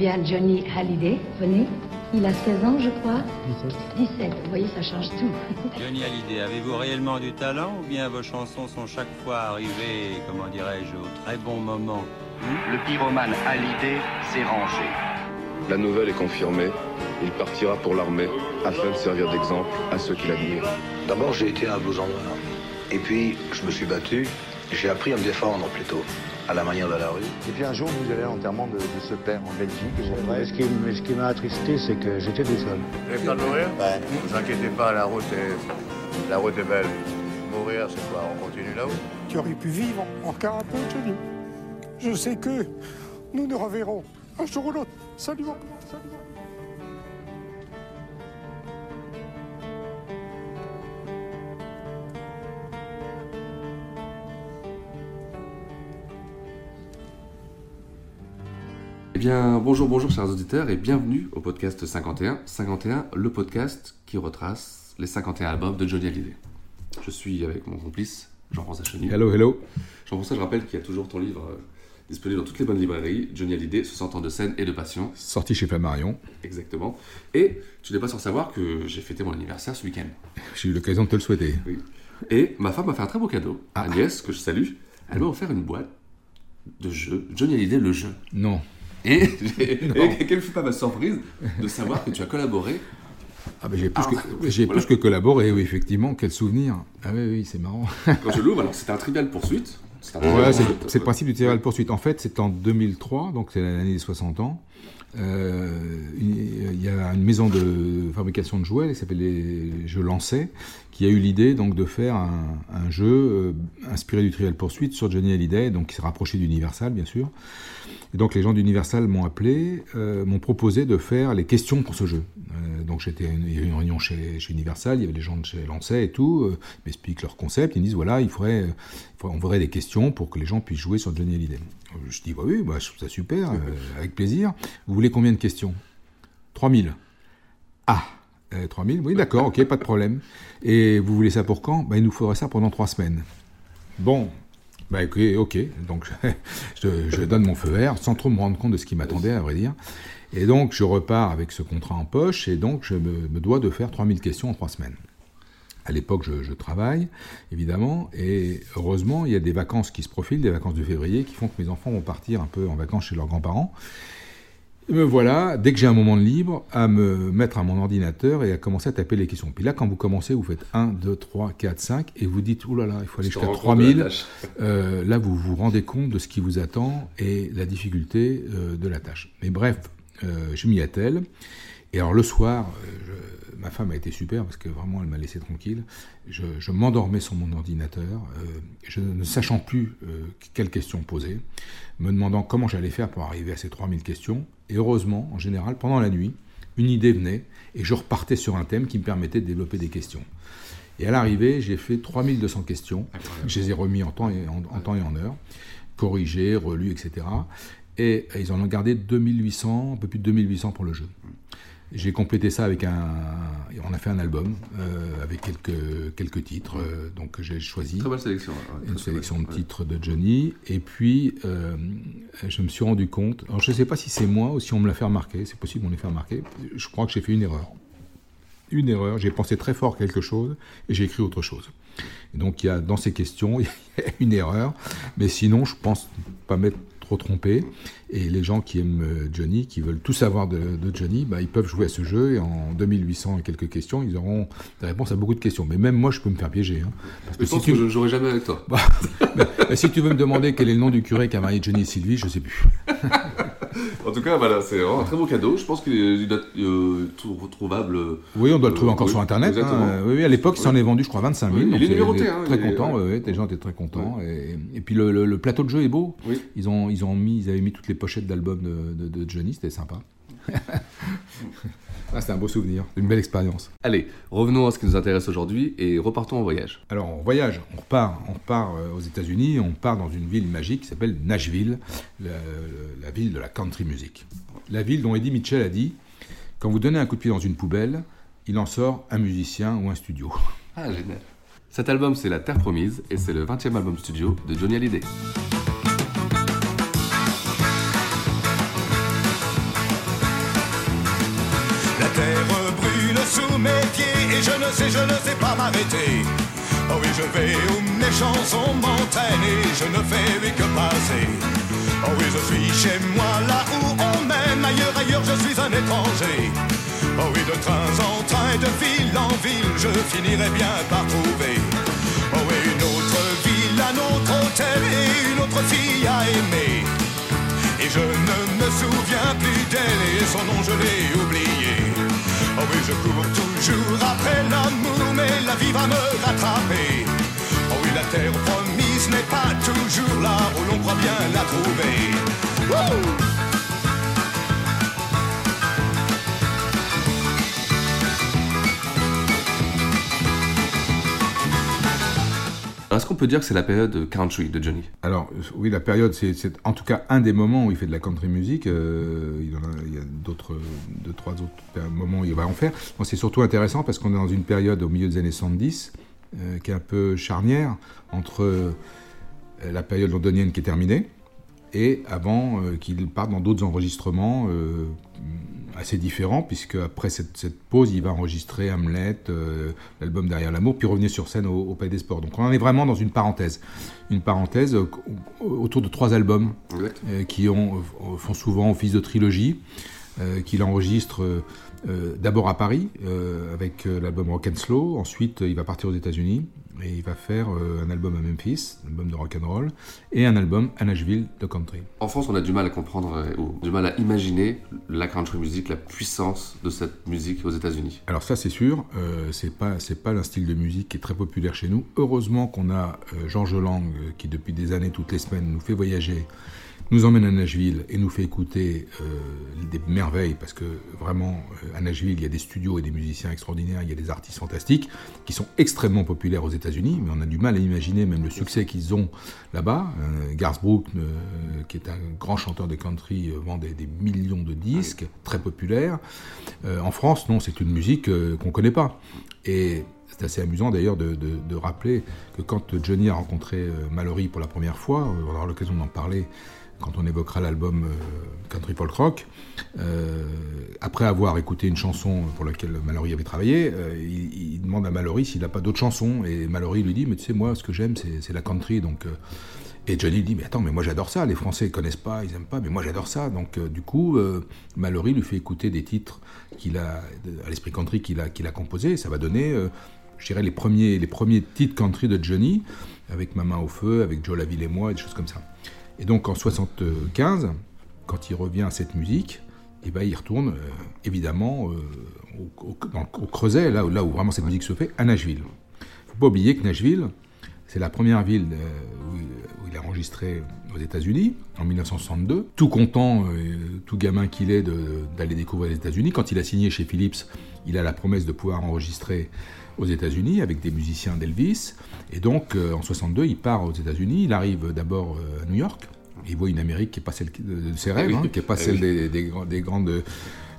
bien Johnny Hallyday. Venez. Il a 16 ans, je crois. 17. 17. Vous voyez, ça change tout. Johnny Hallyday, avez-vous réellement du talent ou bien vos chansons sont chaque fois arrivées, comment dirais-je, au très bon moment? Le pyromane Hallyday s'est rangé. La nouvelle est confirmée. Il partira pour l'armée afin de servir d'exemple à ceux qui l'admirent. D'abord, j'ai été un blouson noir. Et puis, je me suis battu. J'ai appris à me défendre plutôt, à la manière de la rue. Et puis un jour, vous allez à l'enterrement de, de ce père en Belgique. Et ce qui, m- ce qui m'a attristé, c'est que j'étais tout seul. Vous avez peur de mourir? Ne vous inquiétez pas, la route est, la route est belle. Mourir, c'est quoi? On continue là-haut? Tu aurais pu vivre encore un peu, Johnny. Je sais que nous nous reverrons un jour ou l'autre. Salut, salut. Bien, bonjour, bonjour, chers auditeurs, et bienvenue au podcast 51. 51, le podcast qui retrace les 51 albums de Johnny Hallyday. Je suis avec mon complice, Jean-François Chenu. Hello, hello. Jean-François, je rappelle qu'il y a toujours ton livre euh, disponible dans toutes les bonnes librairies, Johnny Hallyday, 60 ans de scène et de passion. Sorti chez Flammarion. Exactement. Et tu n'es pas sans savoir que j'ai fêté mon anniversaire ce week-end. J'ai eu l'occasion de te le souhaiter. Oui. Et ma femme m'a fait un très beau cadeau. Ah. Agnès, que je salue, elle m'a offert une boîte de jeux, Johnny Hallyday, le jeu. Non. Et, et quelle fut pas ma surprise de savoir que tu as collaboré Ah, ben j'ai plus, Ah, que, voilà. plus que collaboré, oui, effectivement. Quel souvenir. Ah oui, oui, c'est marrant. quand je l'ouvre. Alors c'était un trivial poursuite. C'est le principe du Trivial Poursuite. En fait, c'est en 2003, donc c'est l'année des 60 ans. Euh, il y a une maison de fabrication de jouets, qui s'appelle les Jeux Lancet, qui a eu l'idée donc de faire un, jeu euh, inspiré du Trivial Poursuite sur Johnny Hallyday, donc qui s'est rapproché d'Universal, bien sûr. Et donc les gens d'Universal m'ont appelé, euh, m'ont proposé de faire les questions pour ce jeu. Euh, donc j'étais à une, réunion chez, chez Universal, il y avait les gens de chez Lancet et tout, euh, m'expliquent leur concept, ils me disent voilà, il faudrait, il on voudrait des questions pour que les gens puissent jouer sur Johnny Hallyday. Je dis bah oui, bah, je trouve ça super, avec plaisir. Vous voulez combien de questions? 3000. Ah, euh, 3000, oui d'accord, ok, pas de problème. Et vous voulez ça pour quand? Bah, Il nous faudrait ça pendant trois semaines. Bon, bah ok, ok. Donc je, donne mon feu vert sans trop me rendre compte de ce qui m'attendait, à vrai dire. Et donc je repars avec ce contrat en poche et donc je me, dois de faire 3000 questions en trois semaines. À l'époque, je travaille, évidemment, et heureusement, il y a des vacances qui se profilent, des vacances de février, qui font que mes enfants vont partir un peu en vacances chez leurs grands-parents. Et me voilà, dès que j'ai un moment de libre, à me mettre à mon ordinateur et à commencer à taper les questions. Puis là, quand vous commencez, vous faites 1, 2, 3, 4, 5, et vous dites, oulala, il faut aller jusqu'à rends compte de la 3000. tâche. Euh, là, vous vous rendez compte de ce qui vous attend et la difficulté euh, de la tâche. Mais bref, euh, je m'y attelle. Et alors le soir, je- ma femme a été super parce que vraiment elle m'a laissé tranquille. Je, je m'endormais sur mon ordinateur, euh, je ne sachant plus euh, quelles questions poser, me demandant comment j'allais faire pour arriver à ces 3000 questions. Et heureusement, en général, pendant la nuit, une idée venait et je repartais sur un thème qui me permettait de développer des questions. Et à l'arrivée, j'ai fait 3200 questions. Je les ai remis en temps et en, en temps et en heure, corrigés, relus, etc. Et ils en ont gardé 2800, un peu plus de 2800 pour le jeu. J'ai complété ça avec un. On a fait un album euh, avec quelques, quelques titres. euh, donc j'ai choisi Très belle sélection. ouais, ouais, une sélection de ouais. titres de Johnny. Et puis, euh, je me suis rendu compte. Alors, je ne sais pas si c'est moi ou si on me l'a fait remarquer. C'est possible, on me l'a fait remarquer. Je crois que j'ai fait une erreur. Une erreur. J'ai pensé très fort quelque chose et j'ai écrit autre chose. Et donc, il y a dans ces questions, il y a une erreur. Mais sinon, je pense pas m'être trop trompé. Et les gens qui aiment euh, Johnny, qui veulent tout savoir de, de Johnny, bah, ils peuvent jouer à ce jeu et en 2800 et quelques questions, ils auront des réponses à beaucoup de questions. Mais même moi, je peux me faire piéger. hein. Parce Je que pense si tu- que je ne jouerai jamais avec toi. bah, si tu veux me demander quel est le nom du curé qui a marié Johnny et Sylvie, je sais plus. En tout cas, voilà, c'est vraiment un très beau cadeau. Je pense qu'il doit être euh, tout retrouvable. euh, Oui, on doit le trouver Euh, encore oui, sur Internet. hein. exactement. Euh, Oui, à l'époque, il s'en est vendu, je crois, 25 000. Oui, il est numéroté, est hein, très est- content. ouais. les gens étaient très contents. Et, et puis le, le- le plateau de jeu est beau. Oui. Ils ont, ils ont mis, ils avaient mis toutes les pochettes d'albums de, de- de Johnny. C'était sympa. ah, c'était un beau souvenir, une belle expérience. Allez, revenons à ce qui nous intéresse aujourd'hui et repartons en voyage. Alors on voyage, on repart, on repart euh, aux États-Unis, on part dans une ville magique qui s'appelle Nashville, la, la ville de la country music. La ville dont Eddie Mitchell a dit quand vous donnez un coup de pied dans une poubelle, il en sort un musicien ou un studio. Ah, génial. Cet album, c'est La Terre Promise et c'est le 20e album studio de Johnny Hallyday. Terre brûle sous mes pieds et je ne sais, je ne sais pas m'arrêter. Oh oui, je vais où mes chansons m'entraînent et je ne fais que passer. Oh oui, je suis chez moi là où on m'aime, ailleurs, ailleurs, je suis un étranger. Oh oui, de train en train, de ville en ville, je finirai bien par trouver. Oh oui, une autre ville, un autre hôtel et une autre fille à aimer. Je ne me souviens plus d'elle et son nom je l'ai oublié. Oh oui, je cours toujours après l'amour, mais la vie va me rattraper. Oh oui, la terre promise n'est pas toujours là où l'on croit bien la trouver. Est-ce qu'on peut dire que c'est la période country de Johnny? Alors, oui, la période, c'est en tout cas un des moments où il fait de la country music. Euh, il, y a, d'autres, deux, trois autres moments où il va en faire. C'est surtout intéressant parce qu'on est dans une période au milieu des années 70 euh, qui est un peu charnière entre euh, la période londonienne qui est terminée et avant euh, qu'il parte dans d'autres enregistrements euh, assez différents, puisque après cette, cette, pause, il va enregistrer Hamlet, euh, l'album Derrière l'amour, puis revenir sur scène au, au, Palais des Sports. Donc on en est vraiment dans une parenthèse. Une parenthèse autour de trois albums qui ont, font souvent office de trilogie, qu'il enregistre d'abord à Paris avec l'album Rock and Slow, ensuite il va partir aux États-Unis et il va faire euh, un album à Memphis, un album de rock and roll, et un album à Nashville de country. En France, on a du mal à comprendre, euh, ou du mal à imaginer la country music, la puissance de cette musique aux États-Unis. Alors ça, c'est sûr, euh, c'est pas c'est pas un style de musique qui est très populaire chez nous. Heureusement qu'on a euh, Georges Lang qui depuis des années, toutes les semaines, nous fait voyager nous emmène à Nashville et nous fait écouter euh, des merveilles, parce que vraiment, euh, à Nashville, il y a des studios et des musiciens extraordinaires, il y a des artistes fantastiques qui sont extrêmement populaires aux États-Unis, mais on a du mal à imaginer même le succès qu'ils ont là-bas. Euh, Garth Brooks, euh, qui est un grand chanteur de country, vend des, des, millions de disques, très populaires. en France, non, c'est une musique qu'on ne connaît pas. Et c'est assez amusant d'ailleurs de, de, de, rappeler que quand Johnny a rencontré Mallory pour la première fois, on aura l'occasion d'en parler, quand on évoquera l'album euh, Country Folk Rock, euh, après avoir écouté une chanson pour laquelle Mallory avait travaillé, euh, il, demande à Mallory s'il n'a pas d'autres chansons, et Mallory lui dit, mais tu sais, moi, ce que j'aime, c'est la country, donc... Et Johnny dit, mais attends, mais moi j'adore ça, les Français ne connaissent pas, ils n'aiment pas, mais moi j'adore ça. Donc du coup, Mallory lui fait écouter des titres qu'il a, à l'esprit country qu'il a, qu'il a composés, ça va donner je dirais, les premiers, les premiers titres country de Johnny, avec Ma main au feu, avec Joe Laville et moi, et des choses comme ça. Et donc en 75, quand il revient à cette musique, et ben, il retourne euh, évidemment euh, au, Creuset, là, où vraiment cette musique se fait, à Nashville. Il ne faut pas oublier que Nashville, c'est la première ville où il, où il, a enregistré aux États-Unis en 1962. Tout content, euh, tout gamin qu'il est d'aller découvrir les États-Unis. Quand il a signé chez Philips, il a la promesse de pouvoir enregistrer aux États-Unis avec des musiciens d'Elvis. Et donc, euh, en 62, il part aux États-Unis. Il arrive d'abord euh, à New York. Il voit une Amérique qui n'est pas celle de, ses rêves, hein, qui n'est pas celle des, des, des grandes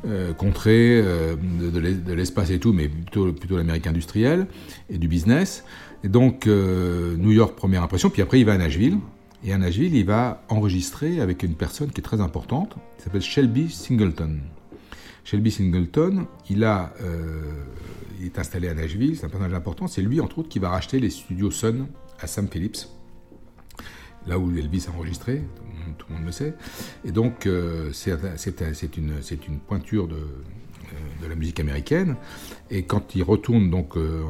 euh, contrées euh, de, l'espace et tout, mais plutôt, plutôt l'Amérique industrielle et du business. Et donc, euh, New York, première impression. Puis après, il va à Nashville. Et à Nashville, il va enregistrer avec une personne qui est très importante, qui s'appelle Shelby Singleton. Shelby Singleton, il, euh, est installé à Nashville, c'est un personnage important. C'est lui, entre autres, qui va racheter les studios Sun à Sam Phillips, là où Elvis a enregistré, tout le monde, le, sait. Et donc, euh, c'est une, pointure de, de la musique américaine. Et quand il retourne donc euh,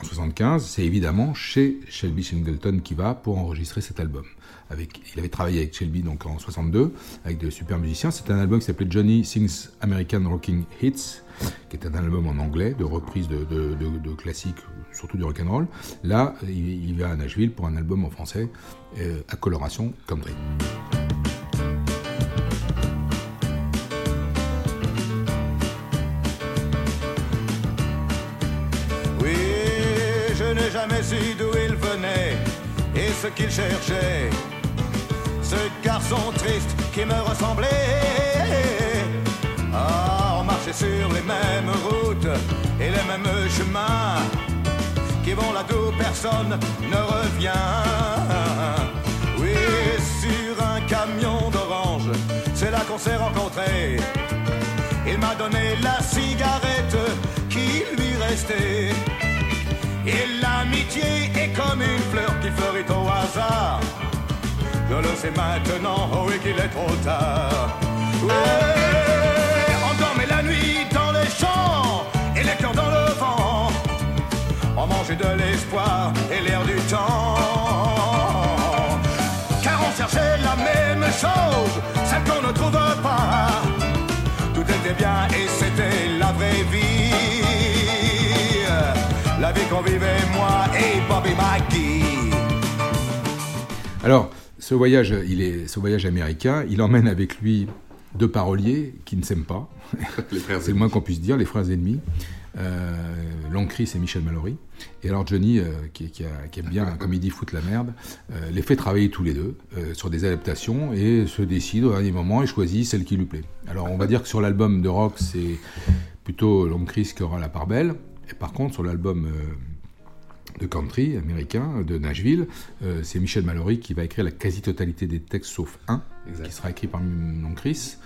en 75, c'est évidemment chez Shelby Singleton qui va pour enregistrer cet album. Il avait travaillé avec Shelby donc en 62 avec de super musiciens. C'est un album qui s'appelait Johnny Sings American Rocking Hits, qui est un album en anglais de reprise de, classiques, surtout du rock and roll. Là, il, va à Nashville pour un album en français euh, à coloration country. n'ai jamais su d'où il venait et ce qu'il cherchait. Ce garçon triste qui me ressemblait. Ah, on marchait sur les mêmes routes et les mêmes chemins qui vont là d'où personne ne revient. Oui, sur un camion d'orange, c'est là qu'on s'est rencontrés. Il m'a donné la cigarette qui lui restait. Et l'amitié est comme une fleur qui fleurit au hasard. Je le sais maintenant, oh oui qu'il est trop tard. Ouais, on dormait la nuit dans les champs et les cœurs dans le vent. On mangeait de l'espoir et l'air du temps. Car on cherchait la même chose, celle qu'on ne trouve pas. Tout était bien et c'était la vraie vie. La vie qu'on vivait moi et Bobby McGee. Alors, ce voyage, il est, ce voyage américain, il emmène avec lui deux paroliers qui ne s'aiment pas. C'est le moins qu'on puisse dire, les frères ennemis. Euh, Long Chris et Michel Mallory. Et alors Johnny, euh, qui, qui, a- qui aime bien, comme il dit, foutre la merde, euh, les fait travailler tous les deux euh, sur des adaptations et se décide au dernier moment et choisit celle qui lui plaît. Alors on va dire que sur l'album de rock, c'est plutôt Long Chris qui aura la part belle. Et par contre, sur l'album de country américain de Nashville, euh, c'est Michel Mallory qui va écrire la quasi-totalité des textes sauf un, qui sera écrit par Long Chris.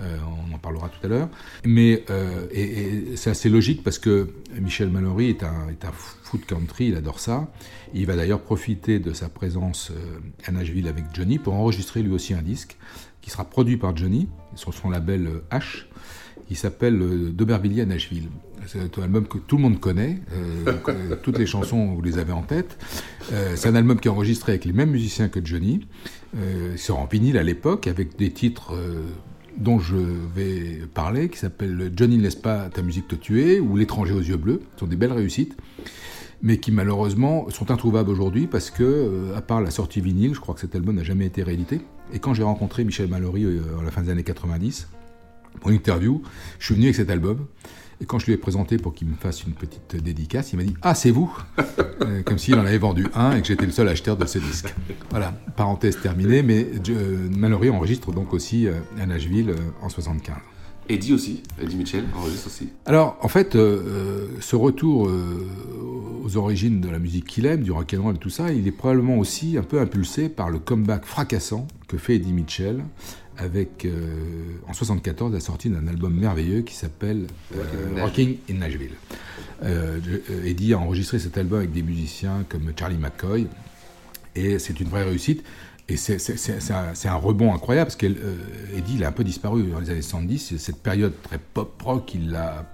Euh, on en parlera tout à l'heure. Mais euh, et, et c'est assez logique parce que Michel Mallory est un, est un fou de country, il adore ça. Il va d'ailleurs profiter de sa présence à Nashville avec Johnny pour enregistrer lui aussi un disque qui sera produit par Johnny sur son label H. Il s'appelle euh, D'Aubervilliers à Nashville. C'est un album que tout le monde connaît. euh, que- toutes les chansons, vous les avez en tête. Euh, c'est un album qui est enregistré avec les mêmes musiciens que Johnny. Euh, sur en vinyle à l'époque, avec des titres euh, dont je vais parler, qui s'appellent Johnny ne laisse pas ta musique te tuer ou L'étranger aux yeux bleus. Ce sont des belles réussites mais qui malheureusement sont introuvables aujourd'hui parce que, euh, à part la sortie vinyle, je crois que cet album n'a jamais été réédité. Et quand j'ai rencontré Michel Mallory euh, à la fin des années 90, pour une interview, je suis venu avec cet album. Et quand je lui ai présenté pour qu'il me fasse une petite dédicace, il m'a dit Ah, c'est vous Euh, Comme s'il en avait vendu un et que j'étais le seul acheteur de ce disque. Voilà, parenthèse terminée, mais euh, Mallory enregistre donc aussi euh, à Nashville euh, en 75. Eddie aussi, Eddie Mitchell enregistre aussi. Alors, en fait, ce retour aux origines de la musique qu'il aime, du rock'n'roll et tout ça, il est probablement aussi un peu impulsé par le comeback fracassant que fait Eddie Mitchell avec, euh, en 74, la sortie d'un album merveilleux qui s'appelle euh, Rocking in Nashville. Euh, euh, Eddie a enregistré cet album avec des musiciens comme Charlie McCoy, et c'est une vraie réussite. Et c'est un, rebond incroyable, parce qu'Eddie, il a un peu disparu dans les années 70, c'est cette période très pop-rock, il l'a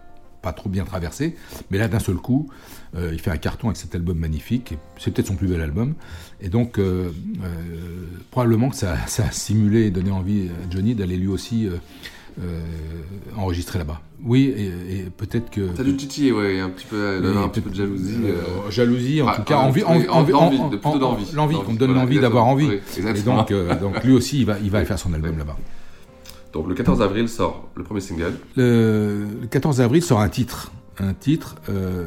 pas trop bien traversé, mais là, d'un seul coup, euh, il fait un carton avec cet album magnifique, c'est peut-être son plus bel album, et donc, euh, euh, probablement que ça, ça a simulé et donné envie à Johnny d'aller lui aussi enregistrer là-bas. Oui, et, et peut-être que... T'as dû titiller, ouais, un petit peu, Oui, un petit peu de jalousie. jalousie, en Ah, tout cas, ah, envie, oui, envie, envie, d'envie, en- de- plutôt en- d'envie. l'envie, qu'on me donne l'envie d'avoir envie. Oui, et donc, donc lui aussi, il va, il va faire son album là-bas. Donc le 14 avril sort le premier single. Le, le 14 avril sort un titre, un titre, euh,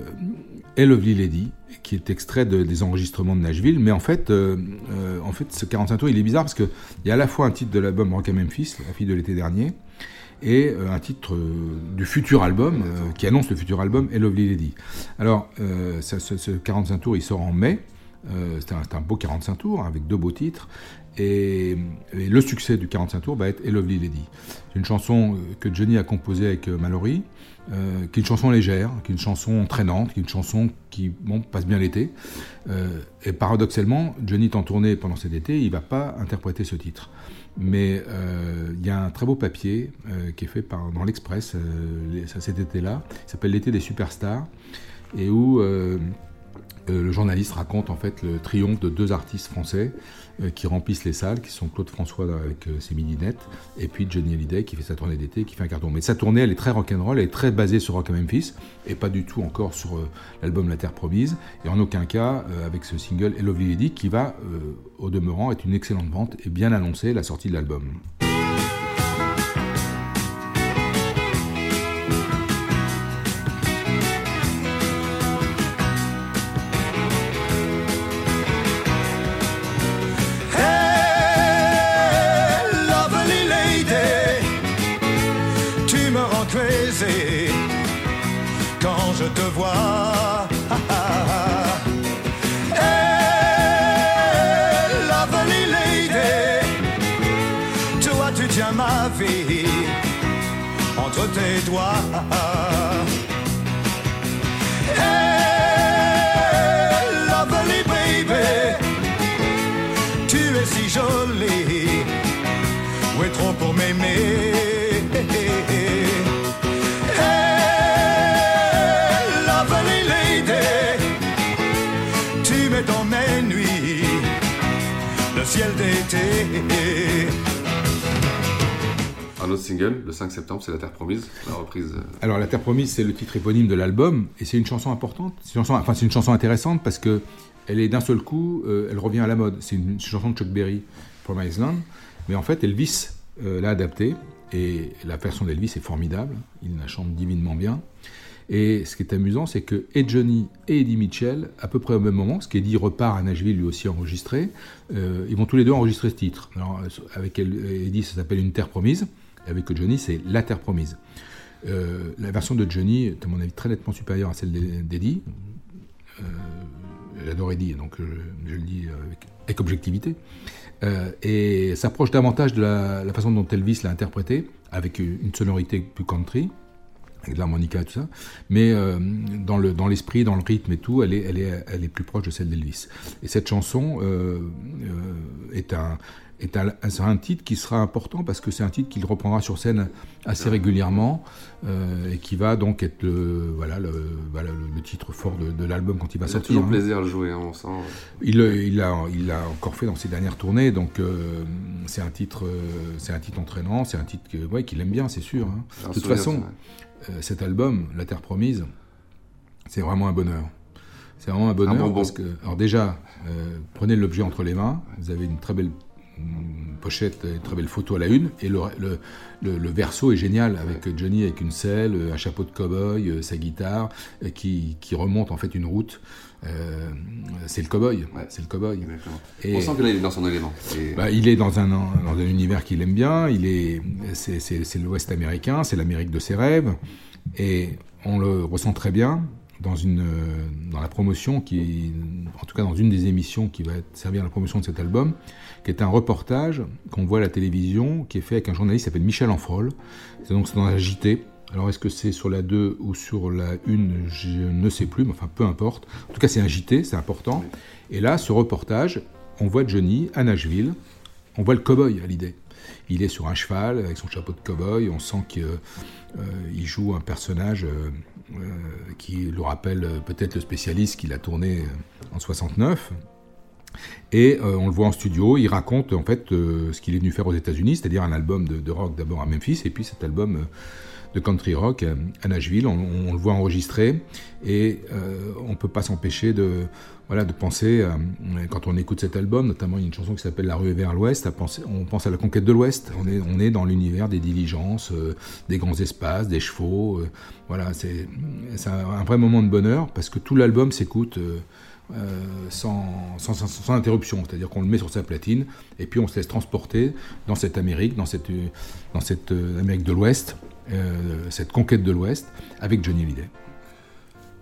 A Lovely Lady, qui est extrait de- des enregistrements de Nashville. Mais en fait, euh, euh, en fait, ce 45 tours, il est bizarre parce qu'il y a à la fois un titre de l'album Rock Memphis, la fille de l'été dernier, et euh, un titre du futur album, qui annonce le futur album A Lovely Lady. Alors, ce, ce 45 tours, il sort en mai. C'est un, beau 45 tours hein, avec deux beaux titres. Et, le succès du 45 tours va être A Lovely Lady. C'est une chanson que Johnny a composée avec Mallory, euh, qui est une chanson légère, qui est une chanson traînante, qui est une chanson qui passe bien l'été. Euh, et paradoxalement, Johnny est en tournée pendant cet été, il va pas interpréter ce titre. Mais euh, il y a un très beau papier euh, qui est fait par, dans l'Express cet été-là, qui s'appelle L'été des superstars, et où euh, le journaliste raconte en fait le triomphe de deux artistes français euh, qui remplissent les salles, qui sont Claude François avec euh, ses mini-nettes, et puis Johnny Hallyday qui fait sa tournée d'été, qui fait un carton. Mais sa tournée, elle est très rock'n'roll, elle est très basée sur Rock à Memphis, et pas du tout encore sur l'album La Terre Promise, et en aucun cas avec ce single Lovely Lady, qui va, au demeurant, être une excellente vente et bien annoncer la sortie de l'album. Quand je Un autre single, le 5 septembre, c'est La Terre Promise, la reprise. euh, Alors, La Terre Promise, c'est le titre éponyme de l'album, et c'est une chanson importante. C'est une chanson, enfin, c'est une chanson intéressante parce que elle est d'un seul coup, euh, elle revient à la mode. C'est une, une chanson de Chuck Berry, From Island, mais en fait, Elvis euh, l'a adaptée, et la version d'Elvis est formidable. Il la chante divinement bien. Et ce qui est amusant, c'est que et Johnny et Eddie Mitchell, à peu près au même moment, parce qu'Eddie repart à Nashville lui aussi enregistré, euh, ils vont tous les deux enregistrer ce titre. Alors, euh, avec Eddie, ça s'appelle Une Terre Promise, et avec Johnny, c'est La Terre Promise. Euh, la version de Johnny est, à mon avis, très nettement supérieure à celle d'E- d'Eddie. J'adore Eddie, donc je, le dis avec, objectivité. Euh, et s'approche davantage de la, la façon dont Elvis l'a interprété, avec une sonorité plus country, de l'harmonica et tout ça, mais euh, dans le dans l'esprit, dans le rythme et tout, elle est elle est elle est plus proche de celle d'Elvis. Et cette chanson euh, euh, est un est un, c'est un titre qui sera important parce que c'est un titre qu'il reprendra sur scène assez régulièrement euh, et qui va donc être le voilà le, voilà, le, le titre fort de, de l'album quand il va Il a sortir. toujours hein. plaisir à le jouer, hein, on sent. Il, le- il a, il a encore fait dans ses dernières tournées, donc euh, c'est un titre, euh, c'est un titre entraînant, c'est un titre ouais, qu'il aime bien, c'est sûr. hein. Un De toute façon, cet album, La Terre Promise, c'est vraiment un bonheur. C'est vraiment un bonheur bonbon. parce que, alors déjà, prenez l'objet entre les mains, vous avez une très belle pochette, une très belle photo à la une, et le, le, le- le verso est génial avec Johnny avec une selle, un chapeau de cow-boy, euh, sa guitare, euh, qui, qui remonte en fait une route. Euh, c'est le cow-boy, c'est le cow-boy. On sent que là, il est dans son élément. Et- Bah, il est dans un, dans un univers qu'il aime bien, il est, c'est l'Ouest américain, c'est l'Amérique de ses rêves, et on le ressent très bien dans, une, euh, dans la promotion, qui, en tout cas dans une des émissions qui va servir à la promotion de cet album, qui est un reportage qu'on voit à la télévision, qui est fait avec un journaliste qui s'appelle Michel Enfrol. C'est donc dans la JT. Alors est-ce que c'est sur la 2 ou sur la 1 Je ne sais plus, mais enfin peu importe. En tout cas c'est un JT, c'est important. Et là, ce reportage, on voit Johnny à Nashville, on voit le cow-boy à l'idée. Il est sur un cheval avec son chapeau de cow-boy, on sent qu'il joue un personnage euh, euh, qui le rappelle euh, peut-être le spécialiste qu'il a tourné euh, en 69. Et euh, on le voit en studio, il raconte en fait euh, ce qu'il est venu faire aux États-Unis, c'est-à-dire un album de, rock d'abord à Memphis et puis cet album euh, de country rock à, Nashville. On, on le voit enregistré et euh, on peut pas s'empêcher de voilà de penser à- quand on écoute cet album, notamment il y a une chanson qui s'appelle La rue vers l'Ouest, on pense à la conquête de l'Ouest. On est dans l'univers des diligences, euh, des grands espaces, des chevaux. euh, voilà, c'est un, vrai moment de bonheur parce que tout l'album s'écoute. euh, euh, sans, interruption, c'est-à-dire qu'on le met sur sa platine et puis on se laisse transporter dans cette Amérique, dans cette, euh, dans cette euh, Amérique de l'Ouest, euh, cette conquête de l'Ouest avec Johnny Hallyday.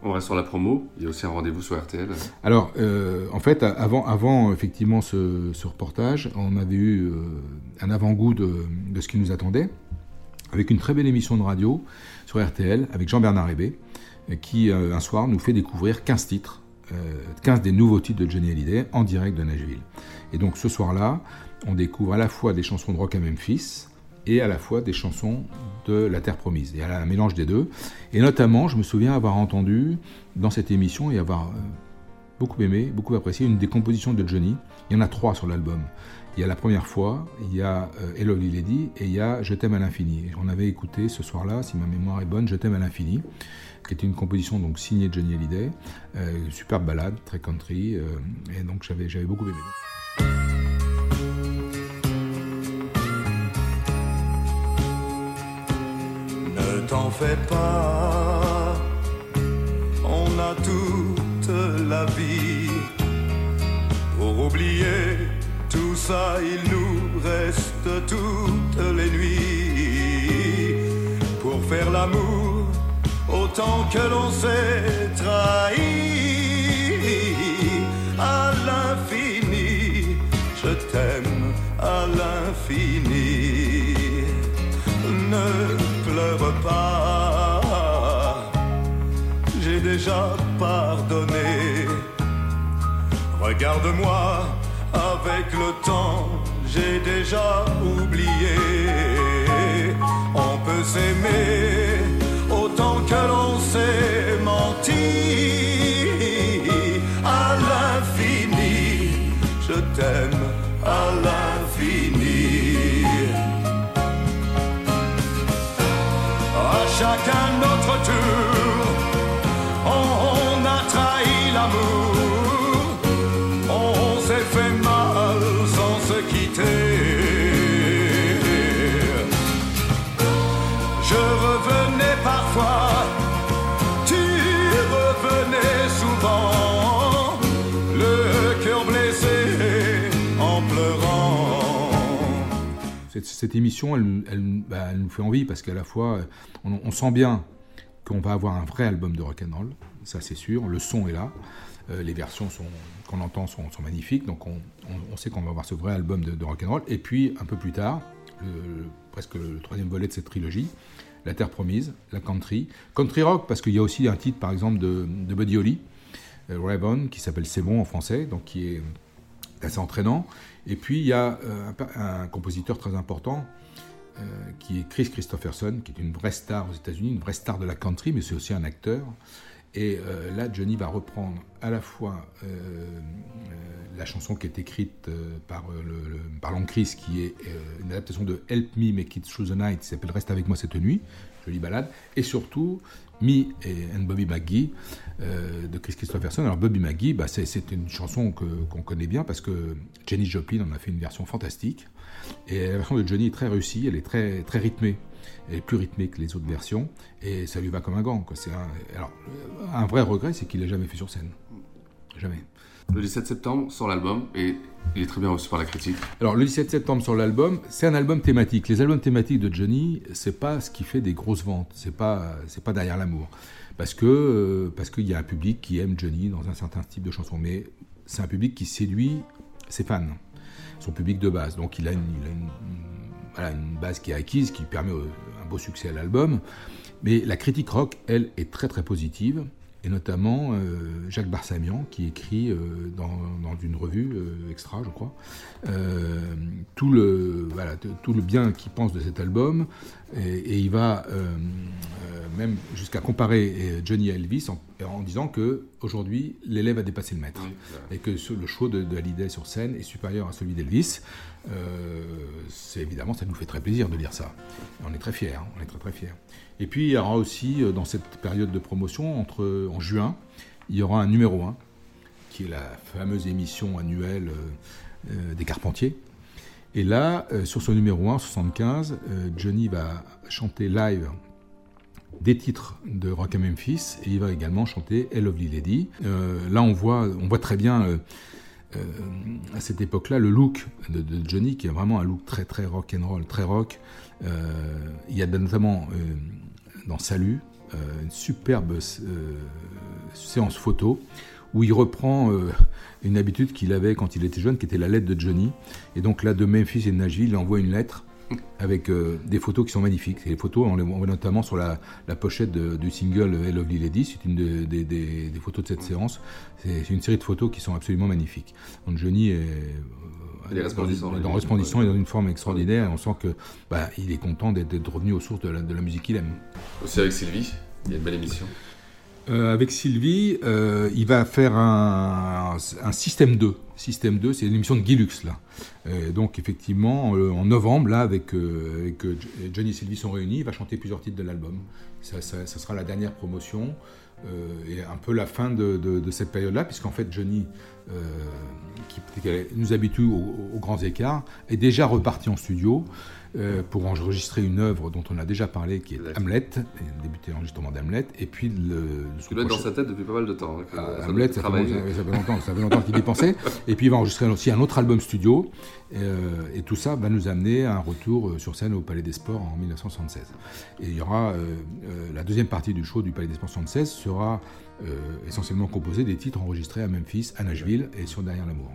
On reste sur la promo. Il y a aussi un rendez-vous sur RTL. Alors, euh, en fait, avant, avant effectivement ce, reportage, on avait eu euh, un avant-goût de, de ce qui nous attendait, avec une très belle émission de radio sur RTL, avec Jean-Bernard Hébé, euh, qui, un soir, nous fait découvrir 15 titres, euh, 15 des nouveaux titres de Johnny Hallyday en direct de Nashville. Et donc, ce soir-là, on découvre à la fois des chansons de rock à Memphis, et à la fois des chansons de La Terre Promise. Il y a un mélange des deux. Et notamment, je me souviens avoir entendu dans cette émission et avoir euh, beaucoup aimé, beaucoup apprécié une des compositions de Johnny. Il y en a trois sur l'album. Il y a la première fois, il y a euh, Hello Lady et il y a Je t'aime à l'infini. On avait écouté ce soir-là, si ma mémoire est bonne, Je t'aime à l'infini, qui était une composition donc signée Johnny Hallyday, euh, superbe balade, très country, euh, et donc j'avais beaucoup aimé. T'en fais pas, on a toute la vie. Pour oublier tout ça, il nous reste toutes les nuits. Pour faire l'amour, autant que l'on s'est trahi. À l'infini, je t'aime à l'infini. Ne j'ai déjà pardonné. Regarde-moi avec le temps, j'ai déjà oublié. On peut s'aimer autant que l'on sait mentir. À Cette, émission, bah, elle nous fait envie parce qu'à la fois, on, sent bien qu'on va avoir un vrai album de rock'n'roll, ça c'est sûr. Le son est là, Euh, les versions qu'on entend sont, magnifiques, donc on, sait qu'on va avoir ce vrai album de, de rock'n'roll. Et puis un peu plus tard, presque le troisième volet de cette trilogie, La Terre Promise, la country, country rock parce qu'il y a aussi un titre par exemple de, de Buddy Holly, euh, Raven, qui s'appelle C'est bon en français, donc qui est assez entraînant. Et puis il y a euh, un, compositeur très important euh, qui est Chris Christopherson, qui est une vraie star aux États-Unis, une vraie star de la country, mais c'est aussi un acteur. Et euh, là, Johnny va reprendre à la fois la chanson qui est écrite par, le, par Chris, qui est une adaptation de Help Me Make It Through the Night, qui s'appelle Reste avec moi cette nuit, jolie balade, et surtout Me and Bobby McGee euh, de Chris Christopherson. Alors Bobby McGee, bah, c'est, une chanson qu'on connaît bien parce que Jenny Joplin en a fait une version fantastique. Et la version de Johnny est très réussie, elle est très, très rythmée. Est plus rythmée que les autres versions, et ça lui va comme un gant. Quoi. Un, alors, un vrai regret, c'est qu'il n'a jamais fait sur scène. Jamais. Le 17 septembre sort l'album et il est très bien reçu par la critique. Alors, le 17 septembre sur l'album, c'est un album thématique. Les albums thématiques de Johnny, c'est pas ce qui fait des grosses ventes. C'est pas, pas derrière l'amour. Parce que, euh, parce qu'il y a un public qui aime Johnny dans un certain type de chanson. Mais c'est un public qui séduit ses fans, son public de base. Donc, il a une base qui est acquise, qui permet euh, un beau succès à l'album. Mais la critique rock, elle, est très très positive. Et notamment euh, Jacques Barsamian, qui écrit euh, dans, dans une revue euh, extra, je crois, tout, le, voilà, tout le bien qu'il pense de cet album. Et, et il va même jusqu'à comparer Johnny à Elvis en, en disant que aujourd'hui l'élève a dépassé le maître. Et que le show de, de Hallyday sur scène est supérieur à celui d'Elvis. C'est évidemment, ça nous fait très plaisir de lire ça. Et on est très fiers, hein, on est très très fiers. Et puis il y aura aussi euh, dans cette période de promotion, entre, en juin, il y aura un numéro 1, qui est la fameuse émission annuelle euh, euh, des Carpentiers. Et là, sur ce numéro 1, 75, euh, Johnny va chanter live des titres de Rock à Memphis et il va également chanter Hey Lovely Lady. Là, on voit, on voit très bien à cette époque-là le look de, de Johnny qui est vraiment un look très très rock and roll, très rock. Il y a notamment dans Salut euh, une superbe euh, séance photo où il reprend euh, une habitude qu'il avait quand il était jeune, qui était la lettre de Johnny. Et donc là, de Memphis et de Nashville, il envoie une lettre avec des photos qui sont magnifiques. Et les photos, on les voit notamment sur la, pochette du single Hey Lovely Lady, c'est une de- des- photos de cette séance. C'est une série de photos qui sont absolument magnifiques. Donc Johnny est, Il est resplendissant, dans, resplendissant et dans une forme extraordinaire. Et on sent que bah, il est content d'être revenu aux sources de la, de la musique qu'il aime. Aussi avec Sylvie, il y a une belle émission. Euh, avec Sylvie, euh, il va faire un, un système 2. Système 2, c'est une émission de Guy Lux, là. Euh, donc, effectivement, en novembre, là, avec, euh, avec, Johnny et Sylvie sont réunis, il va chanter plusieurs titres de l'album. Ça, ça- ça sera la dernière promotion et un peu la fin de, de- de cette période-là, puisqu'en fait, Johnny, qui, qui nous habitue aux grands écarts, est déjà reparti en studio euh, pour enregistrer une œuvre dont on a déjà parlé, qui est Hamlet, et débuté l'enregistrement d'Hamlet, et puis le... Doit être dans sa tête depuis pas mal de temps. hein, Ah, ça Hamlet, ça fait, ça fait longtemps, qu'il y pensait. Et puis il va enregistrer aussi un autre album studio. euh, et tout ça va nous amener à un retour euh, sur scène au Palais des Sports en 1976. Et il y aura euh, la deuxième partie du show du Palais des Sports 76 sera essentiellement composée des titres enregistrés à Memphis, à Nashville et sur Derrière l'amour.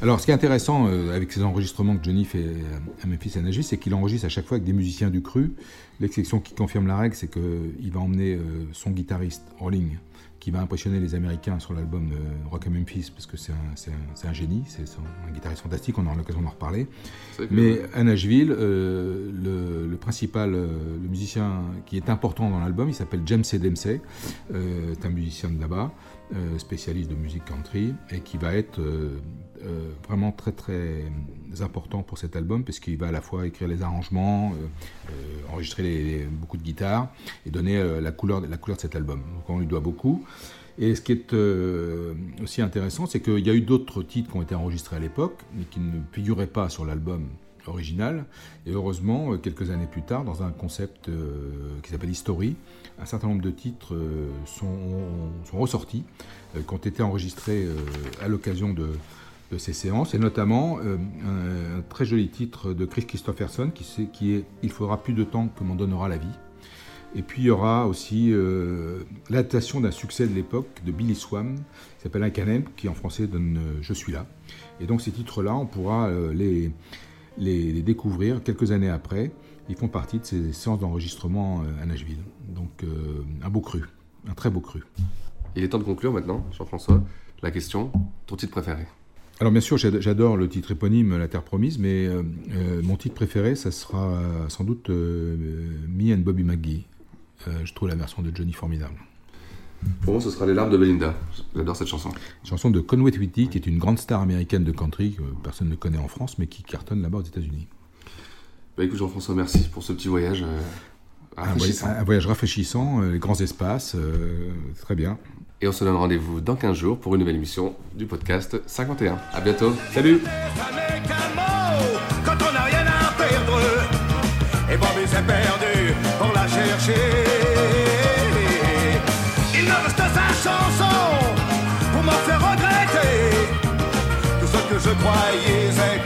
Alors, ce qui est intéressant euh, avec ces enregistrements que Johnny fait euh, à Memphis et à Nashville, c'est qu'il enregistre à chaque fois avec des musiciens du cru. L'exception qui confirme la règle, c'est qu'il va emmener euh, son guitariste Rolling qui va impressionner les Américains sur l'album Rock and Memphis, parce que c'est un, un, génie, c'est un guitariste fantastique, on aura l'occasion d'en reparler. Mais à Nashville, le, le, principal, le musicien qui est important dans l'album, il s'appelle James C. Dempsey, c'est un musicien de là-bas. Euh, spécialiste de musique country, et qui va être euh, euh, vraiment très très important pour cet album, parce qu'il va à la fois écrire les arrangements, enregistrer beaucoup de guitares, et donner la, couleur, la couleur de cet album. Donc on lui doit beaucoup. Et ce qui est aussi intéressant, c'est qu'il y a eu d'autres titres qui ont été enregistrés à l'époque, mais qui ne figuraient pas sur l'album original. Et heureusement, quelques années plus tard, dans un concept qui s'appelle History, un certain nombre de titres euh, sont, ressortis, euh, qui ont été enregistrés euh, à l'occasion de, ces séances, et notamment un, très joli titre de Chris Christopherson qui, est Il faudra plus de temps que m'en donnera la vie. Et puis il y aura aussi l'adaptation d'un succès de l'époque de Billy Swan, qui s'appelle Un canem, qui en français donne Je suis là. Et donc ces titres-là, on pourra les, les, découvrir quelques années après. Ils font partie de ces séances d'enregistrement à Nashville. Donc euh, un beau cru, un très beau cru. Il est temps de conclure maintenant, Jean-François. La question, ton titre préféré? Alors bien sûr, j'adore le titre éponyme La Terre Promise, mais euh, euh, mon titre préféré, ça sera sans doute Me and Bobby McGee. je trouve la version de Johnny formidable. Pour moi, ce sera Les larmes de Belinda. J'adore cette chanson. Chanson de Conway Twitty, qui est une grande star américaine de country que personne ne connaît en France, mais qui cartonne là-bas aux États-Unis. Bah écoute Jean-François, merci pour ce petit voyage. Un voyage, rafraîchissant, euh, les grands espaces, euh, très bien. Et on se donne rendez-vous dans 15 jours pour une nouvelle émission du podcast 51. À bientôt. Salut Quand on n'a rien à perdre, et Bobby s'est perdu pour la chercher. Il me reste sa chanson pour me faire regretter tout ce que je croyais.